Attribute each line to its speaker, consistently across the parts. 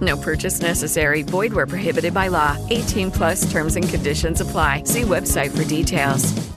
Speaker 1: No purchase necessary. Void where prohibited by law. 18 plus terms and conditions apply. See website for details.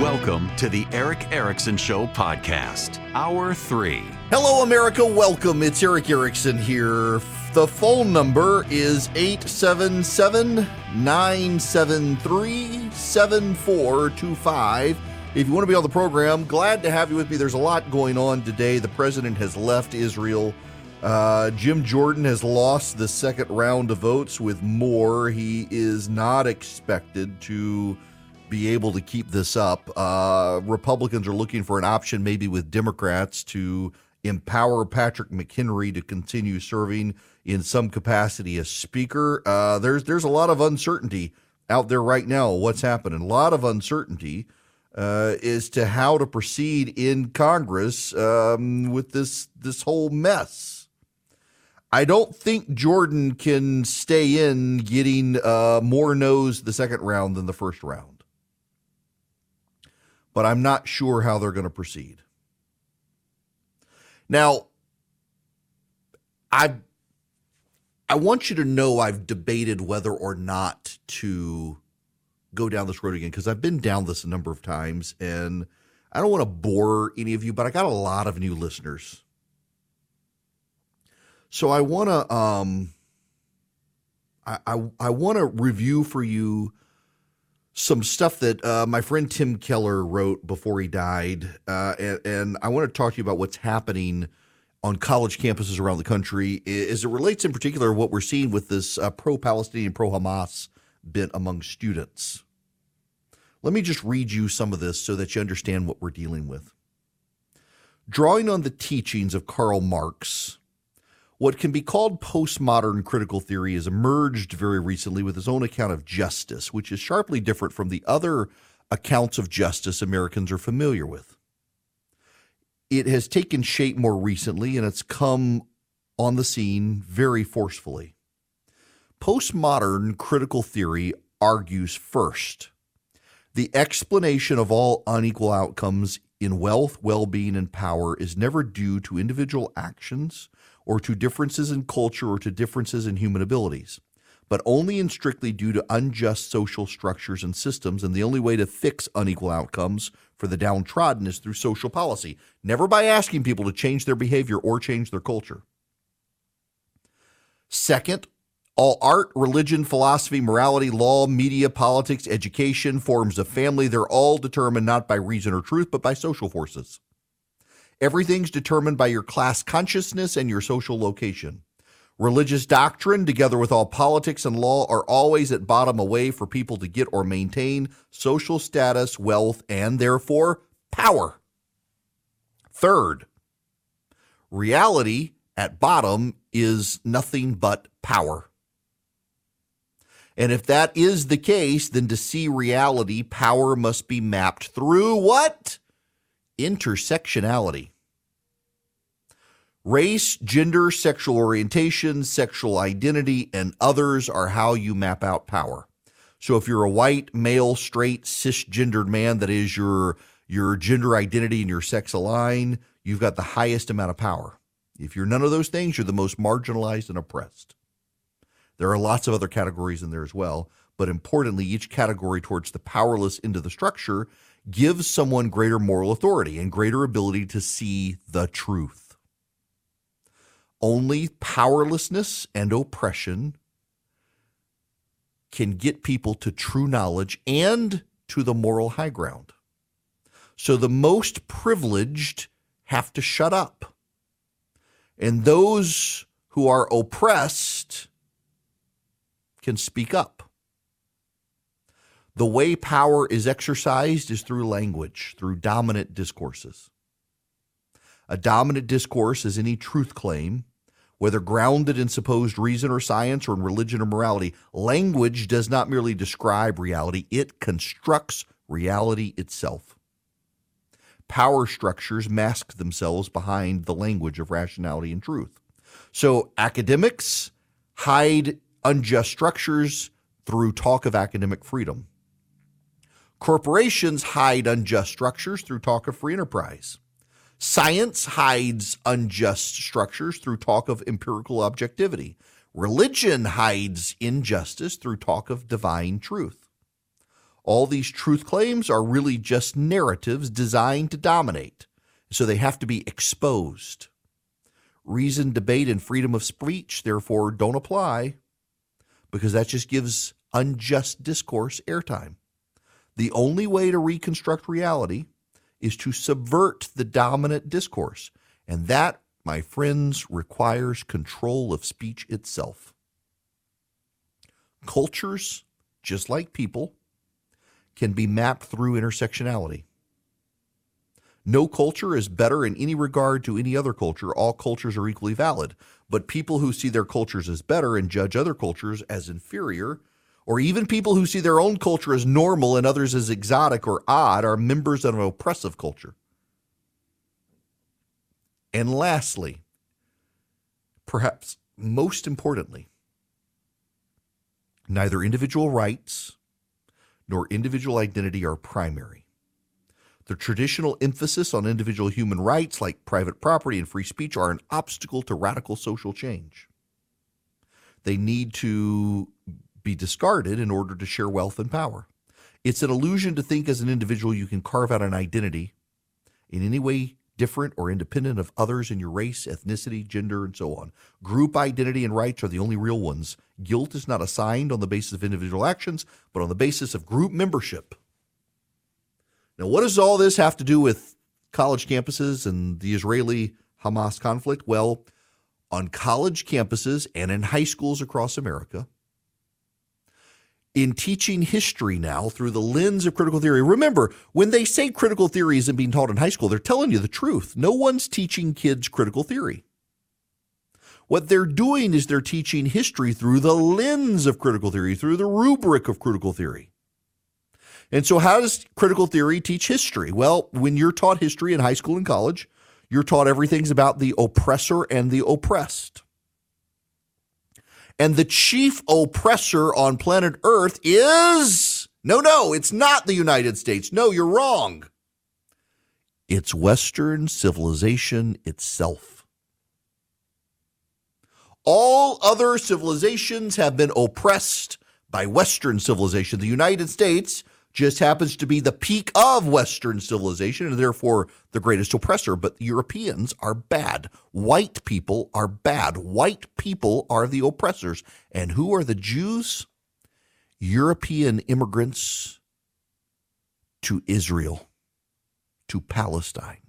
Speaker 2: Welcome to the Erick Erickson Show podcast, Hour 3.
Speaker 3: Hello, America. Welcome. It's Erick Erickson here. The phone number is 877 973 7425. If you want to be on the program, glad to have you with me. There's a lot going on today. The president has left Israel. Uh, Jim Jordan has lost the second round of votes with more. He is not expected to be able to keep this up. Uh, Republicans are looking for an option, maybe with Democrats, to empower Patrick McHenry to continue serving in some capacity as Speaker. Uh, there's there's a lot of uncertainty out there right now. What's happening? A lot of uncertainty uh, as to how to proceed in Congress um, with this this whole mess. I don't think Jordan can stay in getting uh, more no's the second round than the first round but I'm not sure how they're going to proceed. Now, I I want you to know I've debated whether or not to go down this road again because I've been down this a number of times and I don't want to bore any of you, but I got a lot of new listeners. So I want to um I I, I want to review for you some stuff that uh, my friend Tim Keller wrote before he died, uh, and, and, I want to talk to you about what's happening on college campuses around the country as it relates, in particular, what we're seeing with this uh, pro-Palestinian, pro-Hamas bent among students. Let me just read you some of this so that you understand what we're dealing with. Drawing on the teachings of Karl Marx, what can be called postmodern critical theory has emerged very recently with its own account of justice, which is sharply different from the other accounts of justice Americans are familiar with. It has taken shape more recently and it's come on the scene very forcefully. Postmodern critical theory argues first the explanation of all unequal outcomes in wealth, well being, and power is never due to individual actions or to differences in culture or to differences in human abilities, but only and strictly due to unjust social structures and systems. And the only way to fix unequal outcomes for the downtrodden is through social policy, never by asking people to change their behavior or change their culture. Second, all art, religion, philosophy, morality, law, media, politics, education, forms of family, they're all determined not by reason or truth, but by social forces. Everything's determined by your class consciousness and your social location. Religious doctrine, together with all politics and law, are always at bottom a way for people to get or maintain social status, wealth, and therefore power. Third, reality at bottom is nothing but power. And if that is the case, then to see reality, power must be mapped through what? Intersectionality. Race, gender, sexual orientation, sexual identity, and others are how you map out power. So if you're a white, male, straight, cisgendered man, that is your your gender identity and your sex align, you've got the highest amount of power. If you're none of those things, you're the most marginalized and oppressed. There are lots of other categories in there as well, but importantly, each category towards the powerless into the structure gives someone greater moral authority and greater ability to see the truth. Only powerlessness and oppression can get people to true knowledge and to the moral high ground. So the most privileged have to shut up. And those who are oppressed can speak up. The way power is exercised is through language, through dominant discourses. A dominant discourse is any truth claim whether grounded in supposed reason or science or in religion or morality. Language does not merely describe reality, it constructs reality itself. Power structures mask themselves behind the language of rationality and truth. So academics hide unjust structures through talk of academic freedom. Corporations hide unjust structures through talk of free enterprise. Science hides unjust structures through talk of empirical objectivity. Religion hides injustice through talk of divine truth. All these truth claims are really just narratives designed to dominate, so they have to be exposed. Reason, debate, and freedom of speech, therefore, don't apply because that just gives unjust discourse airtime. The only way to reconstruct reality is to subvert the dominant discourse. And that, my friends, requires control of speech itself. Cultures, just like people, can be mapped through intersectionality. No culture is better in any regard to any other culture. All cultures are equally valid. But people who see their cultures as better and judge other cultures as inferior or even people who see their own culture as normal and others as exotic or odd are members of an oppressive culture. And lastly, perhaps most importantly, neither individual rights nor individual identity are primary. The traditional emphasis on individual human rights, like private property and free speech, are an obstacle to radical social change. They need to be discarded in order to share wealth and power. It's an illusion to think as an individual you can carve out an identity in any way different or independent of others in your race, ethnicity, gender, and so on. Group identity and rights are the only real ones. Guilt is not assigned on the basis of individual actions, but on the basis of group membership. Now, what does all this have to do with college campuses and the Israeli Hamas conflict? Well, on college campuses and in high schools across America, in teaching history now through the lens of critical theory. Remember, when they say critical theory isn't being taught in high school, they're telling you the truth. No one's teaching kids critical theory. What they're doing is they're teaching history through the lens of critical theory, through the rubric of critical theory. And so, how does critical theory teach history? Well, when you're taught history in high school and college, you're taught everything's about the oppressor and the oppressed. And the chief oppressor on planet Earth is no, no, it's not the United States. No, you're wrong. It's Western civilization itself. All other civilizations have been oppressed by Western civilization. The United States just happens to be the peak of Western civilization and therefore the greatest oppressor. But Europeans are bad. White people are bad. White people are the oppressors. And who are the Jews? European immigrants to Israel, to Palestine.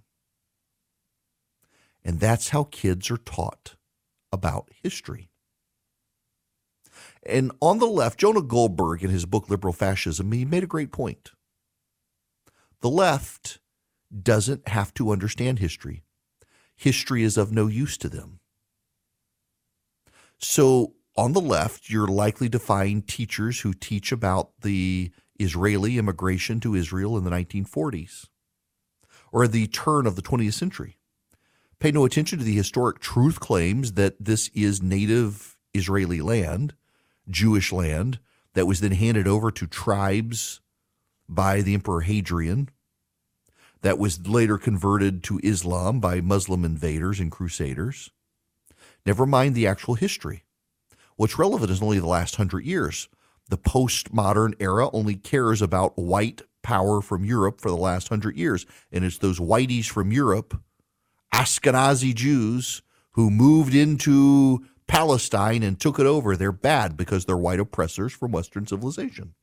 Speaker 3: And that's how kids are taught about history. And on the left, Jonah Goldberg, in his book Liberal Fascism, he made a great point. The left doesn't have to understand history, history is of no use to them. So, on the left, you're likely to find teachers who teach about the Israeli immigration to Israel in the 1940s or the turn of the 20th century. Pay no attention to the historic truth claims that this is native Israeli land Jewish land that was then handed over to tribes by the Emperor Hadrian, that was later converted to Islam by Muslim invaders and crusaders. Never mind the actual history. What's relevant is only the last hundred years. The postmodern era only cares about white power from Europe for the last hundred years. And it's those whiteys from Europe, Ashkenazi Jews, who moved into Palestine and took it over. They're bad because they're white oppressors from Western civilization.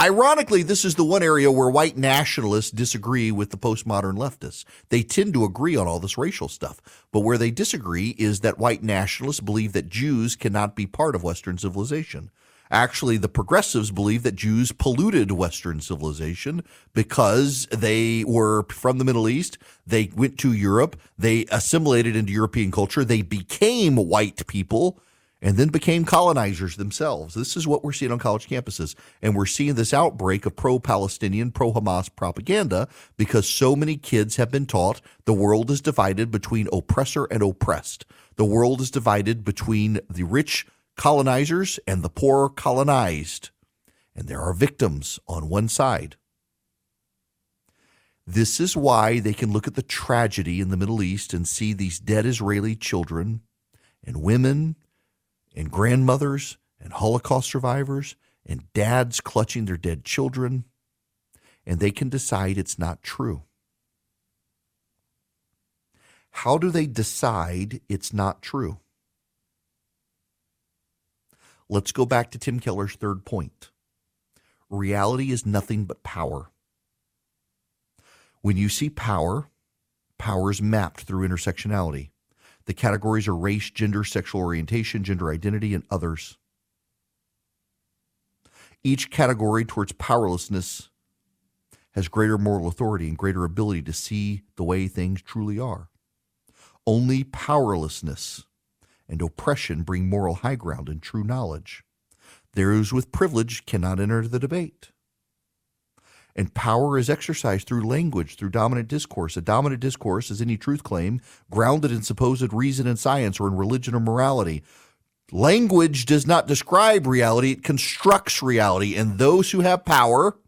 Speaker 3: Ironically, this is the one area where white nationalists disagree with the postmodern leftists. They tend to agree on all this racial stuff. But where they disagree is that white nationalists believe that Jews cannot be part of Western civilization. Actually, the progressives believe that Jews polluted Western civilization because they were from the Middle East. They went to Europe. They assimilated into European culture. They became white people and then became colonizers themselves. This is what we're seeing on college campuses. And we're seeing this outbreak of pro Palestinian, pro Hamas propaganda because so many kids have been taught the world is divided between oppressor and oppressed. The world is divided between the rich colonizers and the poor colonized. And there are victims on one side. This is why they can look at the tragedy in the Middle East and see these dead Israeli children and women and grandmothers and Holocaust survivors and dads clutching their dead children, and they can decide it's not true. How do they decide it's not true? Let's go back to Tim Keller's third point. Reality is nothing but power. When you see power, power is mapped through intersectionality. The categories are race, gender, sexual orientation, gender identity, and others. Each category towards powerlessness has greater moral authority and greater ability to see the way things truly are. Only powerlessness and oppression bring moral high ground and true knowledge. Those with privilege cannot enter the debate. And power is exercised through language, through dominant discourse. A dominant discourse is any truth claim grounded in supposed reason and science or in religion or morality. Language does not describe reality, it constructs reality. And those who have power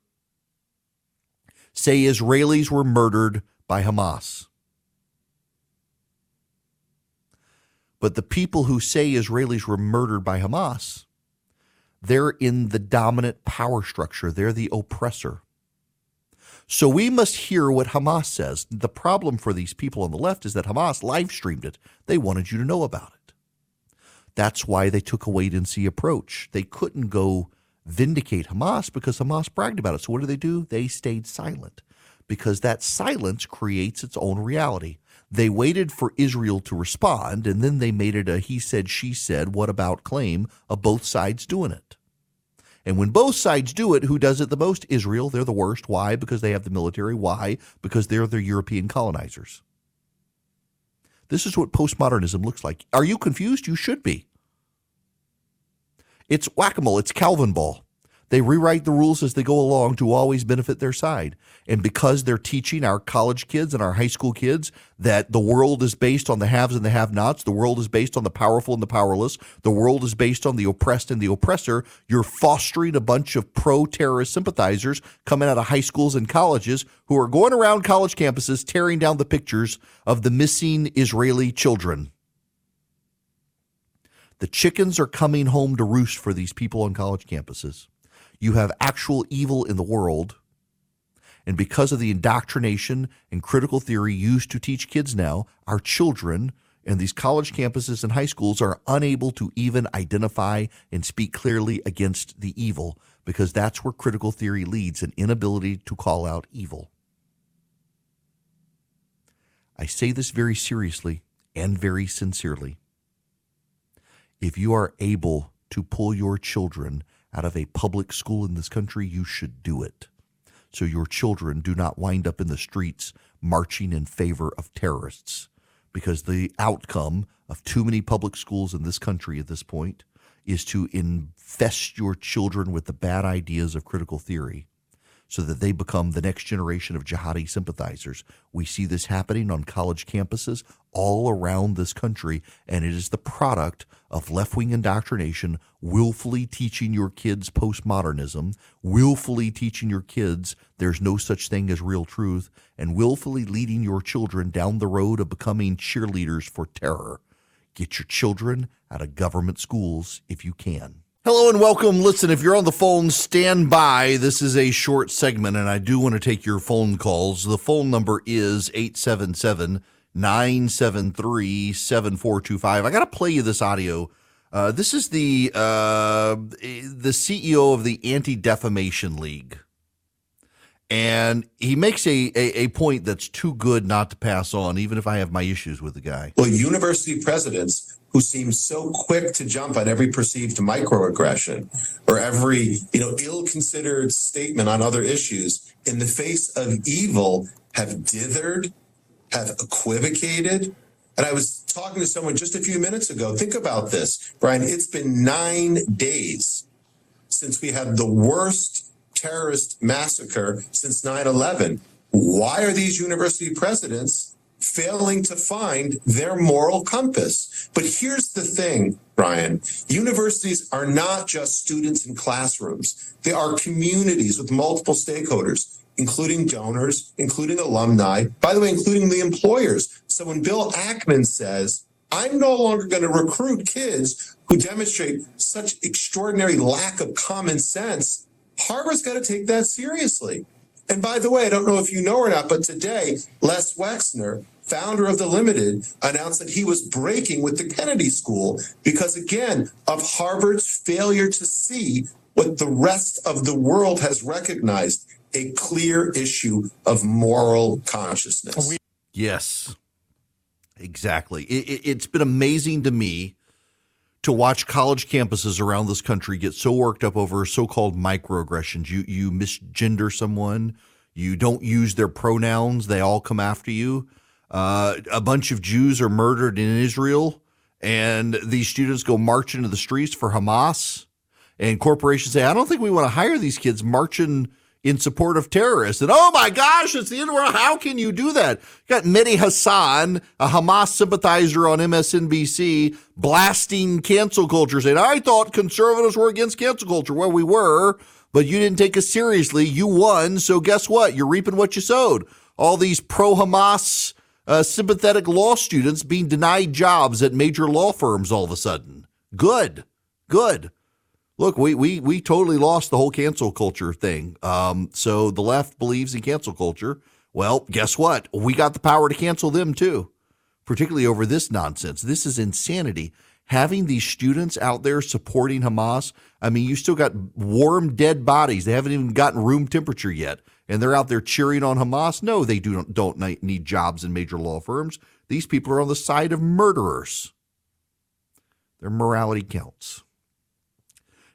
Speaker 3: say Israelis were murdered by Hamas. But the people who say Israelis were murdered by Hamas, they're in the dominant power structure, they're the oppressor. So we must hear what Hamas says. The problem for these people on the left is that Hamas live streamed it. They wanted you to know about it. That's why they took a wait and see approach. They couldn't go vindicate Hamas because Hamas bragged about it. So what did they do? They stayed silent because that silence creates its own reality. They waited for Israel to respond and then they made it a he said, she said, what about claim of both sides doing it. And when both sides do it, who does it the most? Israel. They're the worst. Why? Because they have the military. Why? Because they're the European colonizers. This is what postmodernism looks like. Are you confused? You should be. It's whack a mole, it's Calvin ball. They rewrite the rules as they go along to always benefit their side. And because they're teaching our college kids and our high school kids that the world is based on the haves and the have nots, the world is based on the powerful and the powerless, the world is based on the oppressed and the oppressor, you're fostering a bunch of pro terrorist sympathizers coming out of high schools and colleges who are going around college campuses tearing down the pictures of the missing Israeli children. The chickens are coming home to roost for these people on college campuses. You have actual evil in the world. And because of the indoctrination and critical theory used to teach kids now, our children and these college campuses and high schools are unable to even identify and speak clearly against the evil because that's where critical theory leads an inability to call out evil. I say this very seriously and very sincerely. If you are able to pull your children out of a public school in this country, you should do it. So your children do not wind up in the streets marching in favor of terrorists. Because the outcome of too many public schools in this country at this point is to infest your children with the bad ideas of critical theory so that they become the next generation of jihadi sympathizers. We see this happening on college campuses all around this country, and it is the product of left wing indoctrination, willfully teaching your kids postmodernism, willfully teaching your kids there's no such thing as real truth, and willfully leading your children down the road of becoming cheerleaders for terror. Get your children out of government schools if you can. Hello and welcome. Listen, if you're on the phone, stand by. This is a short segment, and I do want to take your phone calls. The phone number is 877 973 7425. I got to play you this audio. Uh, this is the uh, the CEO of the Anti Defamation League, And he makes a, a, a point that's too good not to pass on, even if I have my issues with the guy.
Speaker 4: Well, university presidents who seem so quick to jump on every perceived microaggression or every you know ill-considered statement on other issues in the face of evil have dithered, have equivocated. And I was talking to someone just a few minutes ago. Think about this, Brian. It's been nine days since we had the worst terrorist massacre since 9 11. Why are these university presidents failing to find their moral compass? But here's the thing, Brian universities are not just students in classrooms, they are communities with multiple stakeholders. Including donors, including alumni, by the way, including the employers. So when Bill Ackman says, I'm no longer going to recruit kids who demonstrate such extraordinary lack of common sense, Harvard's got to take that seriously. And by the way, I don't know if you know or not, but today, Les Wexner, founder of The Limited, announced that he was breaking with the Kennedy School because, again, of Harvard's failure to see what the rest of the world has recognized a clear issue of moral consciousness.
Speaker 3: Yes, exactly. It, has it, been amazing to me to watch college campuses around this country get so worked up over so-called microaggressions. You you misgender someone, you don't use their pronouns, they all come after you. Uh, a bunch of Jews are murdered in Israel, and these students go march into the streets for Hamas. And corporations say, "I don't think we want to hire these kids marching." In support of terrorists. And oh my gosh, it's the end of the world. How can you do that? You got Mehdi Hasan, a Hamas sympathizer on MSNBC, blasting cancel culture, saying, I thought conservatives were against cancel culture. Well, we were, but you didn't take us seriously. You won. So guess what? You're reaping what you sowed. All these pro Hamas uh, sympathetic law students being denied jobs at major law firms all of a sudden. Good. Good look, we we we totally lost the whole cancel culture thing. Um, so the left believes in cancel culture. Well, guess what? We got the power to cancel them too, particularly over this nonsense. This is insanity. Having these students out there supporting Hamas, I mean, you still got warm, dead bodies. They haven't even gotten room temperature yet, and they're out there cheering on Hamas. No, they do don't need jobs in major law firms. These people are on the side of murderers. Their morality counts.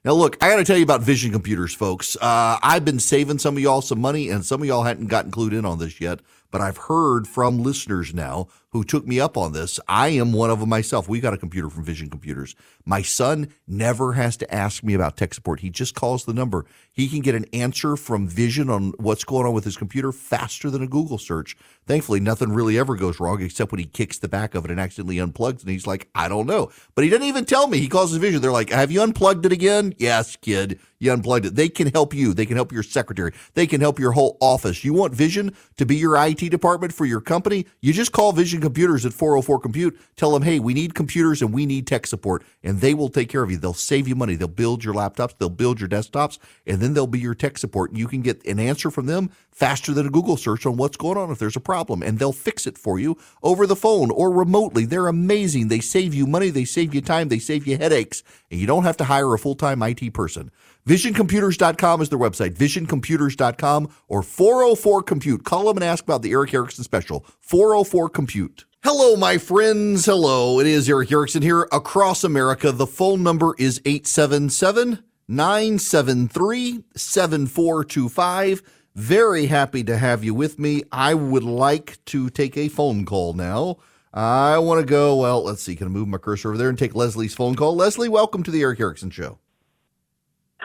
Speaker 3: Now, look, I got to tell you about Vision Computers, folks. Uh, I've been saving some of y'all some money, and some of y'all hadn't gotten clued in on this yet, but I've heard from listeners now who took me up on this. I am one of them myself. We got a computer from Vision Computers. My son never has to ask me about tech support. He just calls the number. He can get an answer from Vision on what's going on with his computer faster than a Google search. Thankfully, nothing really ever goes wrong except when he kicks the back of it and accidentally unplugs. And he's like, I don't know. But he doesn't even tell me. He calls his Vision. They're like, Have you unplugged it again? Yes, kid. You unplugged it. They can help you. They can help your secretary. They can help your whole office. You want Vision to be your IT department for your company? You just call Vision Computers at 404 Compute. Tell them, hey, we need computers and we need tech support. And they will take care of you. They'll save you money. They'll build your laptops, they'll build your desktops, and then they'll be your tech support. And you can get an answer from them faster than a Google search on what's going on if there's a problem. And they'll fix it for you over the phone or remotely. They're amazing. They save you money, they save you time, they save you headaches. And you don't have to hire a full time IT person. VisionComputers.com is their website, visioncomputers.com or 404 Compute. Call them and ask about the Erick Erickson special, 404 Compute. Hello, my friends. Hello. It is Erick Erickson here across America. The phone number is 877 973 7425. Very happy to have you with me. I would like to take a phone call now. I want to go, well, let's see. Can I move my cursor over there and take Leslie's phone call? Leslie, welcome to the Erick Erickson Show.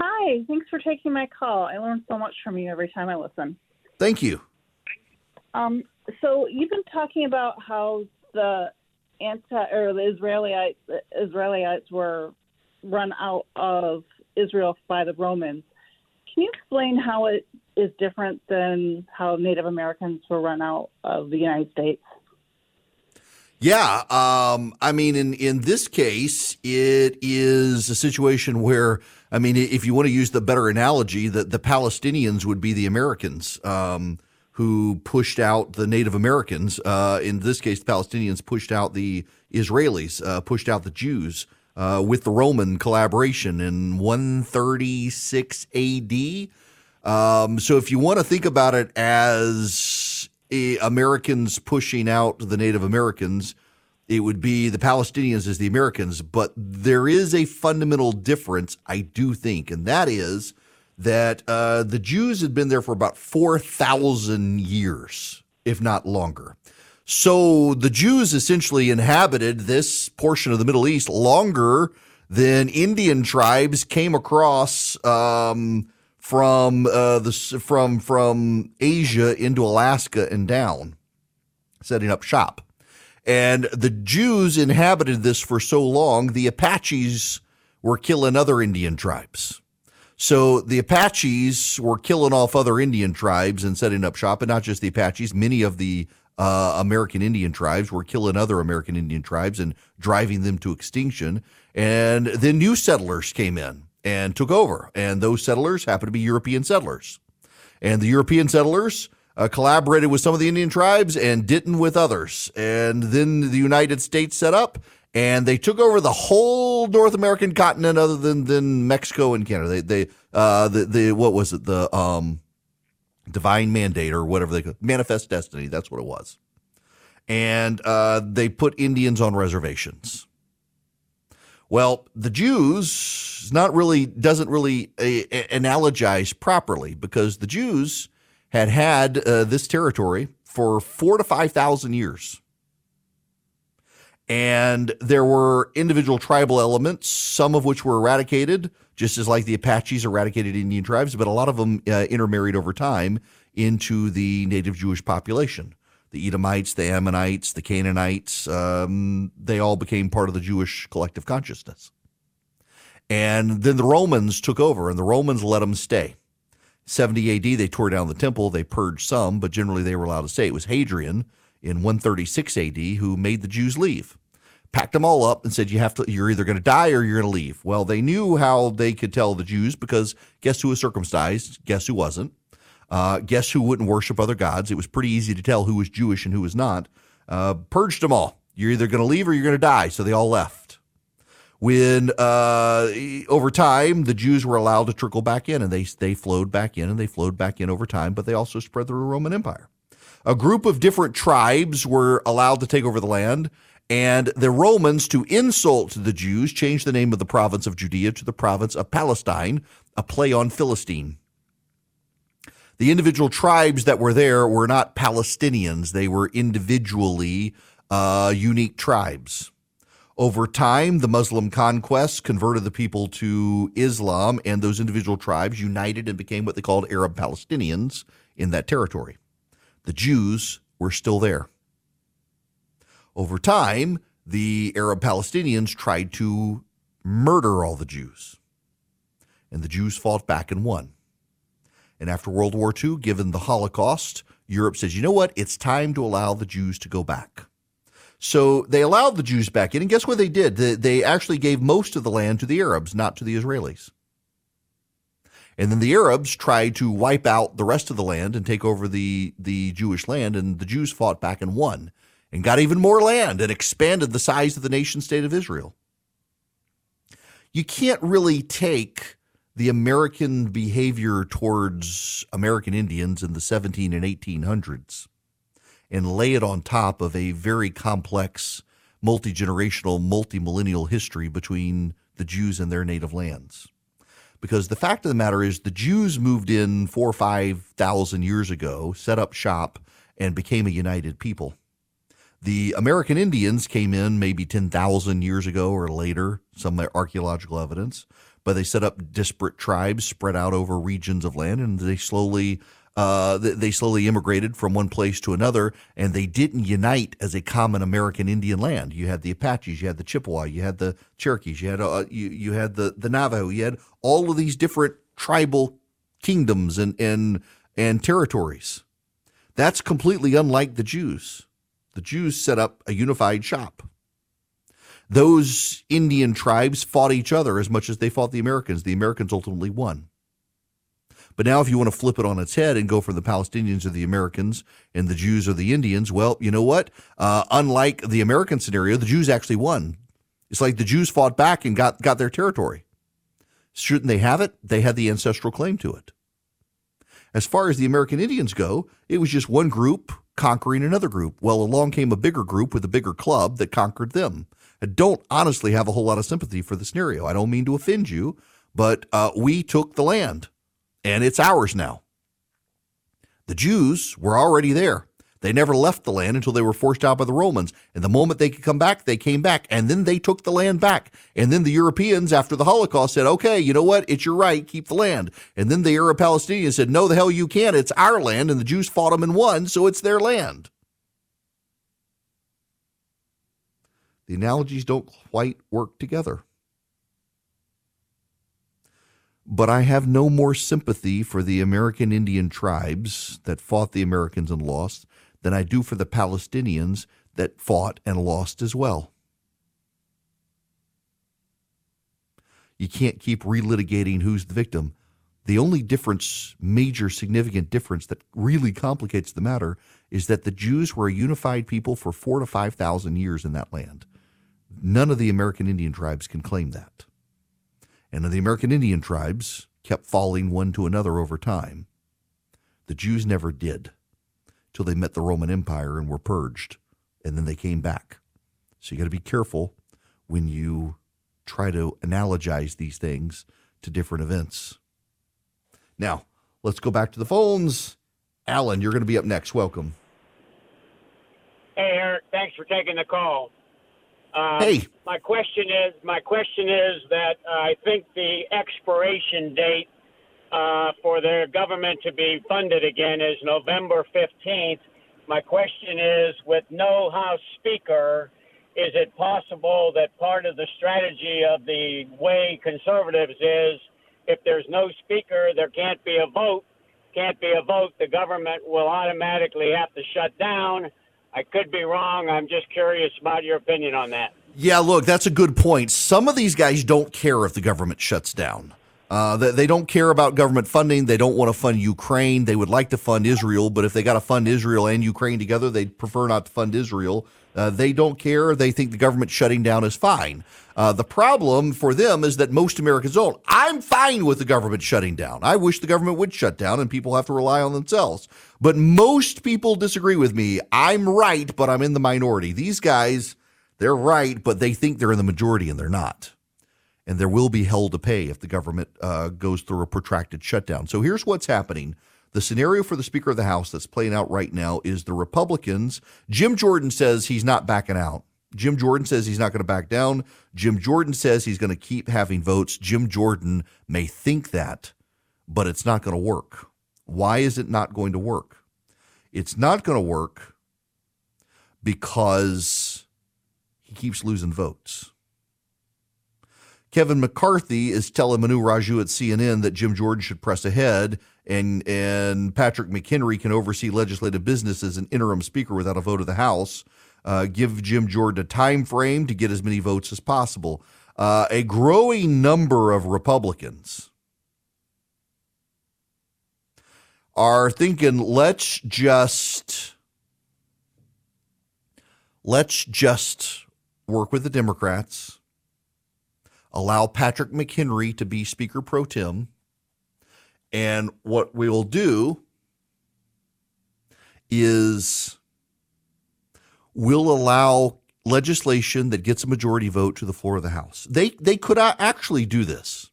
Speaker 5: Hi. Thanks for taking my call. I learn so much from you every time I listen.
Speaker 3: Thank you.
Speaker 5: Um, so you've been talking about how the anti or the Israelites Israelites were run out of Israel by the Romans. Can you explain how it is different than how Native Americans were run out of the United States?
Speaker 3: Yeah, um, I mean, in in this case, it is a situation where, I mean, if you want to use the better analogy, that the Palestinians would be the Americans. Um, who pushed out the Native Americans. Uh, in this case, the Palestinians pushed out the Israelis, uh, pushed out the Jews uh, with the Roman collaboration in 136 AD. Um, so if you want to think about it as eh, Americans pushing out the Native Americans, it would be the Palestinians as the Americans. But there is a fundamental difference, I do think, and that is that uh, the Jews had been there for about 4,000 years, if not longer. So the Jews essentially inhabited this portion of the Middle East longer than Indian tribes came across um, from uh, the from from Asia into Alaska and down, setting up shop. And the Jews inhabited this for so long, the Apaches were killing other Indian tribes. So the Apaches were killing off other Indian tribes and setting up shop, and not just the Apaches. Many of the uh, American Indian tribes were killing other American Indian tribes and driving them to extinction. And then new settlers came in and took over. And those settlers happened to be European settlers. And the European settlers uh, collaborated with some of the Indian tribes and didn't with others. And then the United States set up and they took over the whole North American continent other than, than Mexico and Canada. They, they, uh, the, the, what was it? The, um, divine mandate or whatever they manifest destiny. That's what it was. And, uh, they put Indians on reservations. Well, the Jews not really doesn't really uh, analogize properly because the Jews had had uh, this territory for four to five thousand years, and there were individual tribal elements, some of which were eradicated, just as like the Apaches eradicated Indian tribes, but a lot of them uh, intermarried over time into the native Jewish population the Edomites, the Ammonites, the Canaanites, um, they all became part of the Jewish collective consciousness. And then the Romans took over, and the Romans let them stay. 70 AD, they tore down the temple, they purged some, but generally they were allowed to stay. It was Hadrian in 136 AD who made the Jews leave, packed them all up, and said, "You have to. You're either going to die or you're going to leave." Well, they knew how they could tell the Jews because guess who was circumcised? Guess who wasn't? Uh, guess who wouldn't worship other gods? It was pretty easy to tell who was Jewish and who was not. Uh, purged them all. You're either going to leave or you're going to die. So they all left. When uh, over time the Jews were allowed to trickle back in, and they they flowed back in, and they flowed back in over time, but they also spread through the Roman Empire. A group of different tribes were allowed to take over the land, and the Romans, to insult the Jews, changed the name of the province of Judea to the province of Palestine, a play on Philistine. The individual tribes that were there were not Palestinians, they were individually uh, unique tribes. Over time, the Muslim conquests converted the people to Islam, and those individual tribes united and became what they called Arab Palestinians in that territory. The Jews were still there. Over time, the Arab Palestinians tried to murder all the Jews, and the Jews fought back and won. And after World War II, given the Holocaust, Europe says, you know what? It's time to allow the Jews to go back. So they allowed the Jews back in. And guess what they did? They actually gave most of the land to the Arabs, not to the Israelis. And then the Arabs tried to wipe out the rest of the land and take over the, the Jewish land. And the Jews fought back and won and got even more land and expanded the size of the nation state of Israel. You can't really take the American behavior towards American Indians in the 17 and 1800s and lay it on top of a very complex, multi generational, multi millennial history between the Jews and their native lands. Because the fact of the matter is, the Jews moved in four or 5,000 years ago, set up shop, and became a united people. The American Indians came in maybe 10,000 years ago or later, some archaeological evidence but they set up disparate tribes spread out over regions of land, and they slowly uh, they slowly immigrated from one place to another, and they didn't unite as a common American Indian land. You had the Apaches, you had the Chippewa, you had the Cherokees, you had uh, you you had the the Navajo, you had all of these different tribal kingdoms and and and territories. That's completely unlike the Jews. The Jews set up a unified shop those Indian tribes fought each other as much as they fought the Americans. The Americans ultimately won. But now, if you want to flip it on its head and go from the Palestinians are the Americans and the Jews or the Indians, well, you know what? Uh, unlike the American scenario, the Jews actually won. It's like the Jews fought back and got, got their territory. Shouldn't they have it? They had the ancestral claim to it. As far as the American Indians go, it was just one group conquering another group. Well, along came a bigger group with a bigger club that conquered them. I don't honestly have a whole lot of sympathy for the scenario. I don't mean to offend you, but uh, we took the land and it's ours now. The Jews were already there. They never left the land until they were forced out by the Romans. And the moment they could come back, they came back. And then they took the land back. And then the Europeans, after the Holocaust, said, okay, you know what? It's your right. Keep the land. And then the Arab Palestinians said, no, the hell you can't. It's our land. And the Jews fought them and won, so it's their land. The analogies don't quite work together. But I have no more sympathy for the American Indian tribes that fought the Americans and lost than I do for the Palestinians that fought and lost as well. You can't keep relitigating who's the victim. The only difference, major significant difference that really complicates the matter is that the Jews were a unified people for four to 5,000 years in that land. None of the American Indian tribes can claim that. And the American Indian tribes kept falling one to another over time. The Jews never did till they met the Roman Empire and were purged, and then they came back. So you got to be careful when you try to analogize these things to different events. Now, let's go back to the phones. Alan, you're going to be up next. Welcome.
Speaker 6: Hey, Erick. Thanks for taking the call.
Speaker 3: Uh, hey.
Speaker 6: My question is, my question is that uh, I think the expiration date uh, for their government to be funded again is November 15th. My question is, with no House Speaker, is it possible that part of the strategy of the way conservatives is if there's no speaker, there can't be a vote. Can't be a vote, the government will automatically have to shut down I could be wrong. I'm just curious about your opinion on that.
Speaker 3: Yeah, look, that's a good point. Some of these guys don't care if the government shuts down. Uh, they, don't care about government funding. They don't want to fund Ukraine. They would like to fund Israel, but if they got to fund Israel and Ukraine together, they'd prefer not to fund Israel. Uh, they don't care. They think the government shutting down is fine. Uh, the problem for them is that most Americans don't. I'm fine with the government shutting down. I wish the government would shut down and people have to rely on themselves. But most people disagree with me. I'm right, but I'm in the minority. These guys, they're right, but they think they're in the majority and they're not. And there will be hell to pay if the government uh, goes through a protracted shutdown. So here's what's happening. The scenario for the Speaker of the House that's playing out right now is the Republicans. Jim Jordan says he's not backing out. Jim Jordan says he's not going to back down. Jim Jordan says he's going to keep having votes. Jim Jordan may think that, but it's not going to work. Why is it not going to work? It's not going to work because he keeps losing votes. Kevin McCarthy is telling Manu Raju at CNN that Jim Jordan should press ahead and and Patrick McHenry can oversee legislative business as an interim speaker without a vote of the House uh, give Jim Jordan a time frame to get as many votes as possible. Uh, a growing number of Republicans are thinking, let's just let's just work with the Democrats, allow Patrick McHenry to be Speaker pro tem, and what we'll do is we'll allow legislation that gets a majority vote to the floor of the House. They they could actually do this.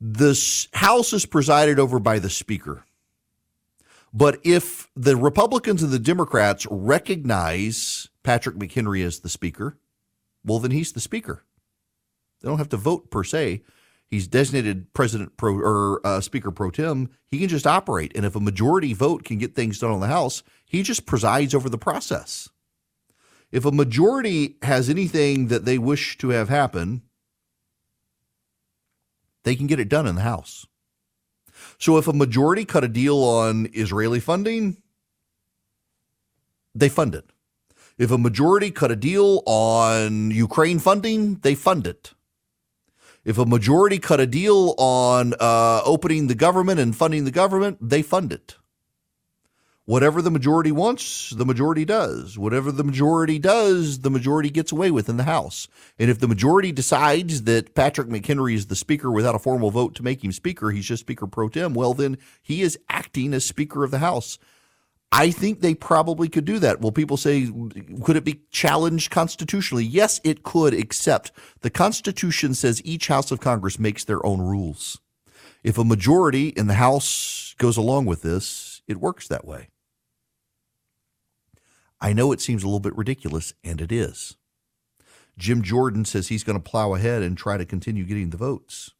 Speaker 3: The House is presided over by the Speaker. But if the Republicans and the Democrats recognize Patrick McHenry as the Speaker, well, then he's the Speaker. They don't have to vote per se. He's designated President pro or uh, Speaker pro tem. He can just operate, and if a majority vote can get things done on the House, he just presides over the process. If a majority has anything that they wish to have happen, they can get it done in the House. So if a majority cut a deal on Israeli funding, they fund it. If a majority cut a deal on Ukraine funding, they fund it. If a majority cut a deal on uh, opening the government and funding the government, they fund it. whatever the majority wants, the majority does. Whatever the majority does, the majority gets away with in the House. And if the majority decides that Patrick McHenry is the speaker without a formal vote to make him speaker, he's just speaker pro tem, well, then he is acting as speaker of the House. I think they probably could do that. Well, people say, could it be challenged constitutionally? Yes, it could, except the Constitution says each House of Congress makes their own rules. If a majority in the House goes along with this, it works that way. I know it seems a little bit ridiculous, and it is. Jim Jordan says he's going to plow ahead and try to continue getting the votes.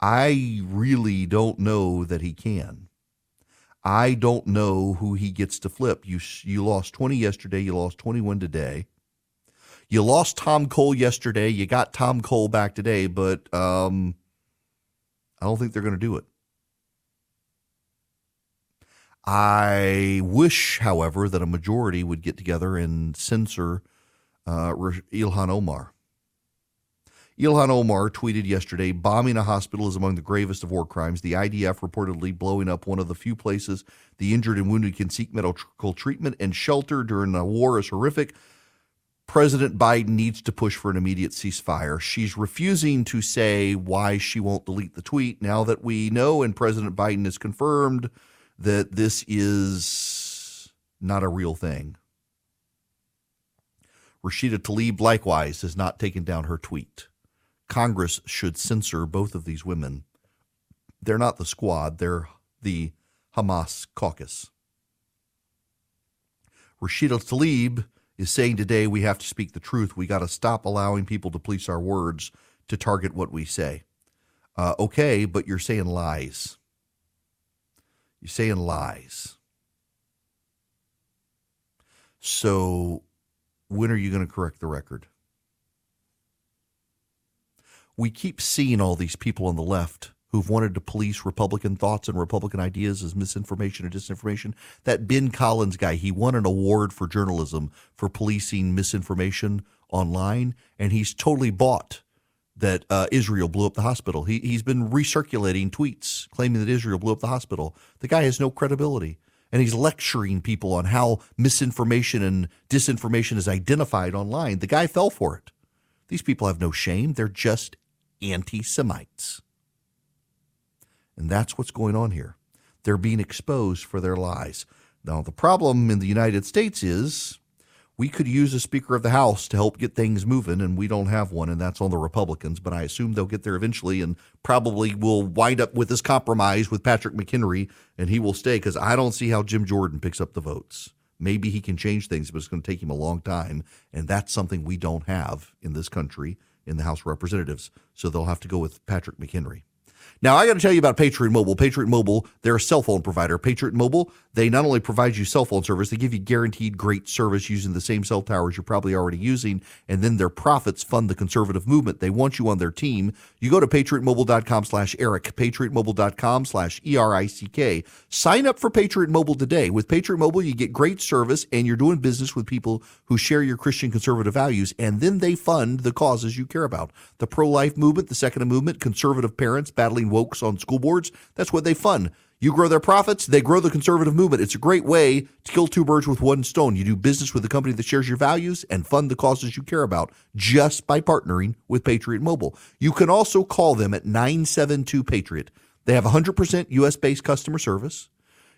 Speaker 3: I really don't know that he can. I don't know who he gets to flip. You you lost 20 yesterday, you lost 21 today. You lost Tom Cole yesterday, you got Tom Cole back today, but um, I don't think they're going to do it. I wish, however, that a majority would get together and censor uh, Ilhan Omar. Ilhan Omar tweeted yesterday bombing a hospital is among the gravest of war crimes. The IDF reportedly blowing up one of the few places the injured and wounded can seek medical treatment and shelter during a war is horrific. President Biden needs to push for an immediate ceasefire. She's refusing to say why she won't delete the tweet now that we know and President Biden has confirmed that this is not a real thing. Rashida Tlaib likewise has not taken down her tweet. Congress should censor both of these women. They're not the squad, they're the Hamas caucus. Rashida Tlaib is saying today we have to speak the truth. We got to stop allowing people to police our words to target what we say. Uh, okay, but you're saying lies. You're saying lies. So, when are you going to correct the record? We keep seeing all these people on the left who've wanted to police Republican thoughts and Republican ideas as misinformation or disinformation. That Ben Collins guy, he won an award for journalism for policing misinformation online, and he's totally bought that uh, Israel blew up the hospital. He, he's been recirculating tweets claiming that Israel blew up the hospital. The guy has no credibility. And he's lecturing people on how misinformation and disinformation is identified online. The guy fell for it. These people have no shame. They're just anti Semites. And that's what's going on here. They're being exposed for their lies. Now, the problem in the United States is we could use a Speaker of the House to help get things moving, and we don't have one, and that's on the Republicans. But I assume they'll get there eventually, and probably will wind up with this compromise with Patrick McHenry, and he will stay because I don't see how Jim Jordan picks up the votes. Maybe he can change things, but it's going to take him a long time, and that's something we don't have in this country in the House of Representatives. So they'll have to go with Patrick McHenry. Now, I got to tell you about Patriot Mobile. Patriot Mobile, they're a cell phone provider. Patriot Mobile, they not only provide you cell phone service, they give you guaranteed great service using the same cell towers you're probably already using, and then their profits fund the conservative movement. They want you on their team. You go to patriotmobile.com slash Erick, patriotmobile.com slash E-R-I-C-K. Sign up for Patriot Mobile today. With Patriot Mobile, you get great service, and you're doing business with people who share your Christian conservative values, and then they fund the causes you care about. The pro-life movement, the Second Amendment, conservative parents battling wokes on school boards. That's what they fund. You grow their profits, they grow the conservative movement. It's a great way to kill two birds with one stone. You do business with a company that shares your values and fund the causes you care about just by partnering with Patriot Mobile. You can also call them at 972 Patriot. They have 100% US based customer service.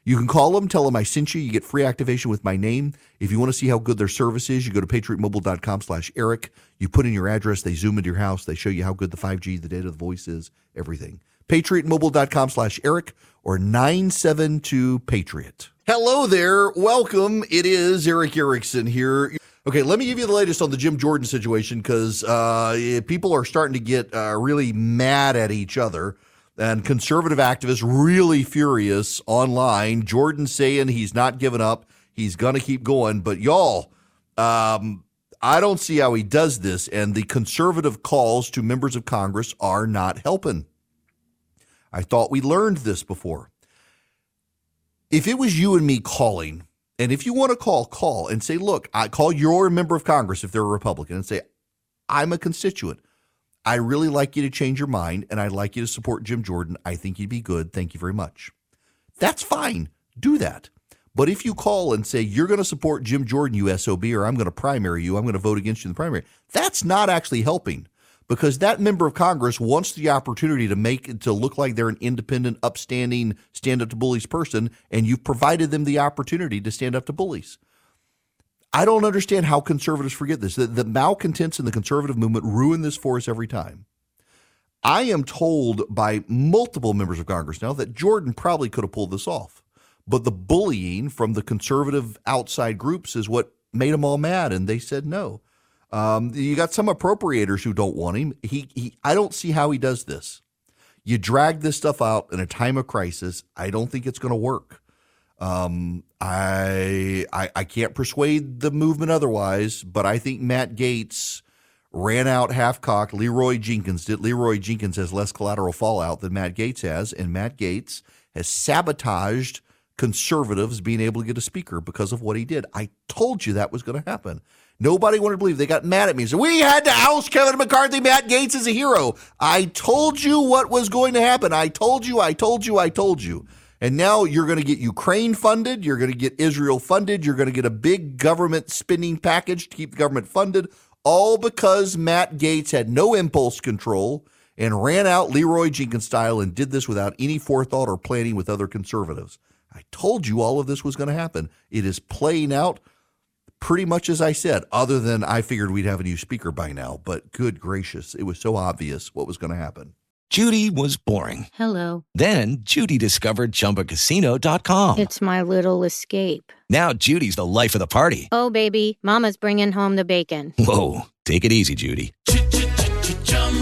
Speaker 3: You can call them, tell them I sent you. You get free activation with my name. If you want to see how good their service is, you go to patriotmobile.com slash Erick. You put in your address, they zoom into your house, they show you how good the 5G, the data, the voice is, everything patriotmobile.com slash Erick or 972 Patriot. Hello there. Welcome. It is Erick Erickson here. Okay, let me give you the latest on the Jim Jordan situation because uh, people are starting to get uh, really mad at each other and conservative activists really furious online. Jordan saying he's not giving up, he's going to keep going. But y'all, um, I don't see how he does this. And the conservative calls to members of Congress are not helping. I thought we learned this before. If it was you and me calling, and if you want to call, call and say, look, I call your member of Congress if they're a Republican and say, I'm a constituent. I really like you to change your mind and I'd like you to support Jim Jordan. I think you'd be good. Thank you very much. That's fine. Do that. But if you call and say you're going to support Jim Jordan, USOB, or I'm going to primary you, I'm going to vote against you in the primary, that's not actually helping because that member of Congress wants the opportunity to make it to look like they're an independent, upstanding, stand up to bullies person, and you've provided them the opportunity to stand up to bullies. I don't understand how conservatives forget this. The, the malcontents in the conservative movement ruin this for us every time. I am told by multiple members of Congress now that Jordan probably could have pulled this off. But the bullying from the conservative outside groups is what made them all mad, and they said no. Um, you got some appropriators who don't want him. He, he, I don't see how he does this. You drag this stuff out in a time of crisis. I don't think it's going to work. Um, I, I, I can't persuade the movement otherwise, but I think Matt Gaetz ran out half cocked. Leeroy Jenkins did. Leeroy Jenkins has less collateral fallout than Matt Gaetz has, and Matt Gaetz has sabotaged conservatives being able to get a speaker because of what he did. I told you that was going to happen. Nobody wanted to believe. They got mad at me. So we had to oust Kevin McCarthy. Matt Gaetz is a hero. I told you what was going to happen. I told you, I told you, I told you. And now you're going to get Ukraine funded. You're going to get Israel funded. You're going to get a big government spending package to keep the government funded, all because Matt Gaetz had no impulse control and ran out Leeroy Jenkins style and did this without any forethought or planning with other conservatives. I told you all of this was going to happen. It is playing out pretty much as I said, other than I figured we'd have a new speaker by now. But good gracious, it was so obvious what was going to happen.
Speaker 7: Judy was boring.
Speaker 8: Hello.
Speaker 7: Then Judy discovered chumbacasino.com.
Speaker 8: It's my little escape.
Speaker 7: Now Judy's the life of the party.
Speaker 8: Oh, baby, Mama's bringing home the bacon.
Speaker 7: Whoa. Take it easy, Judy.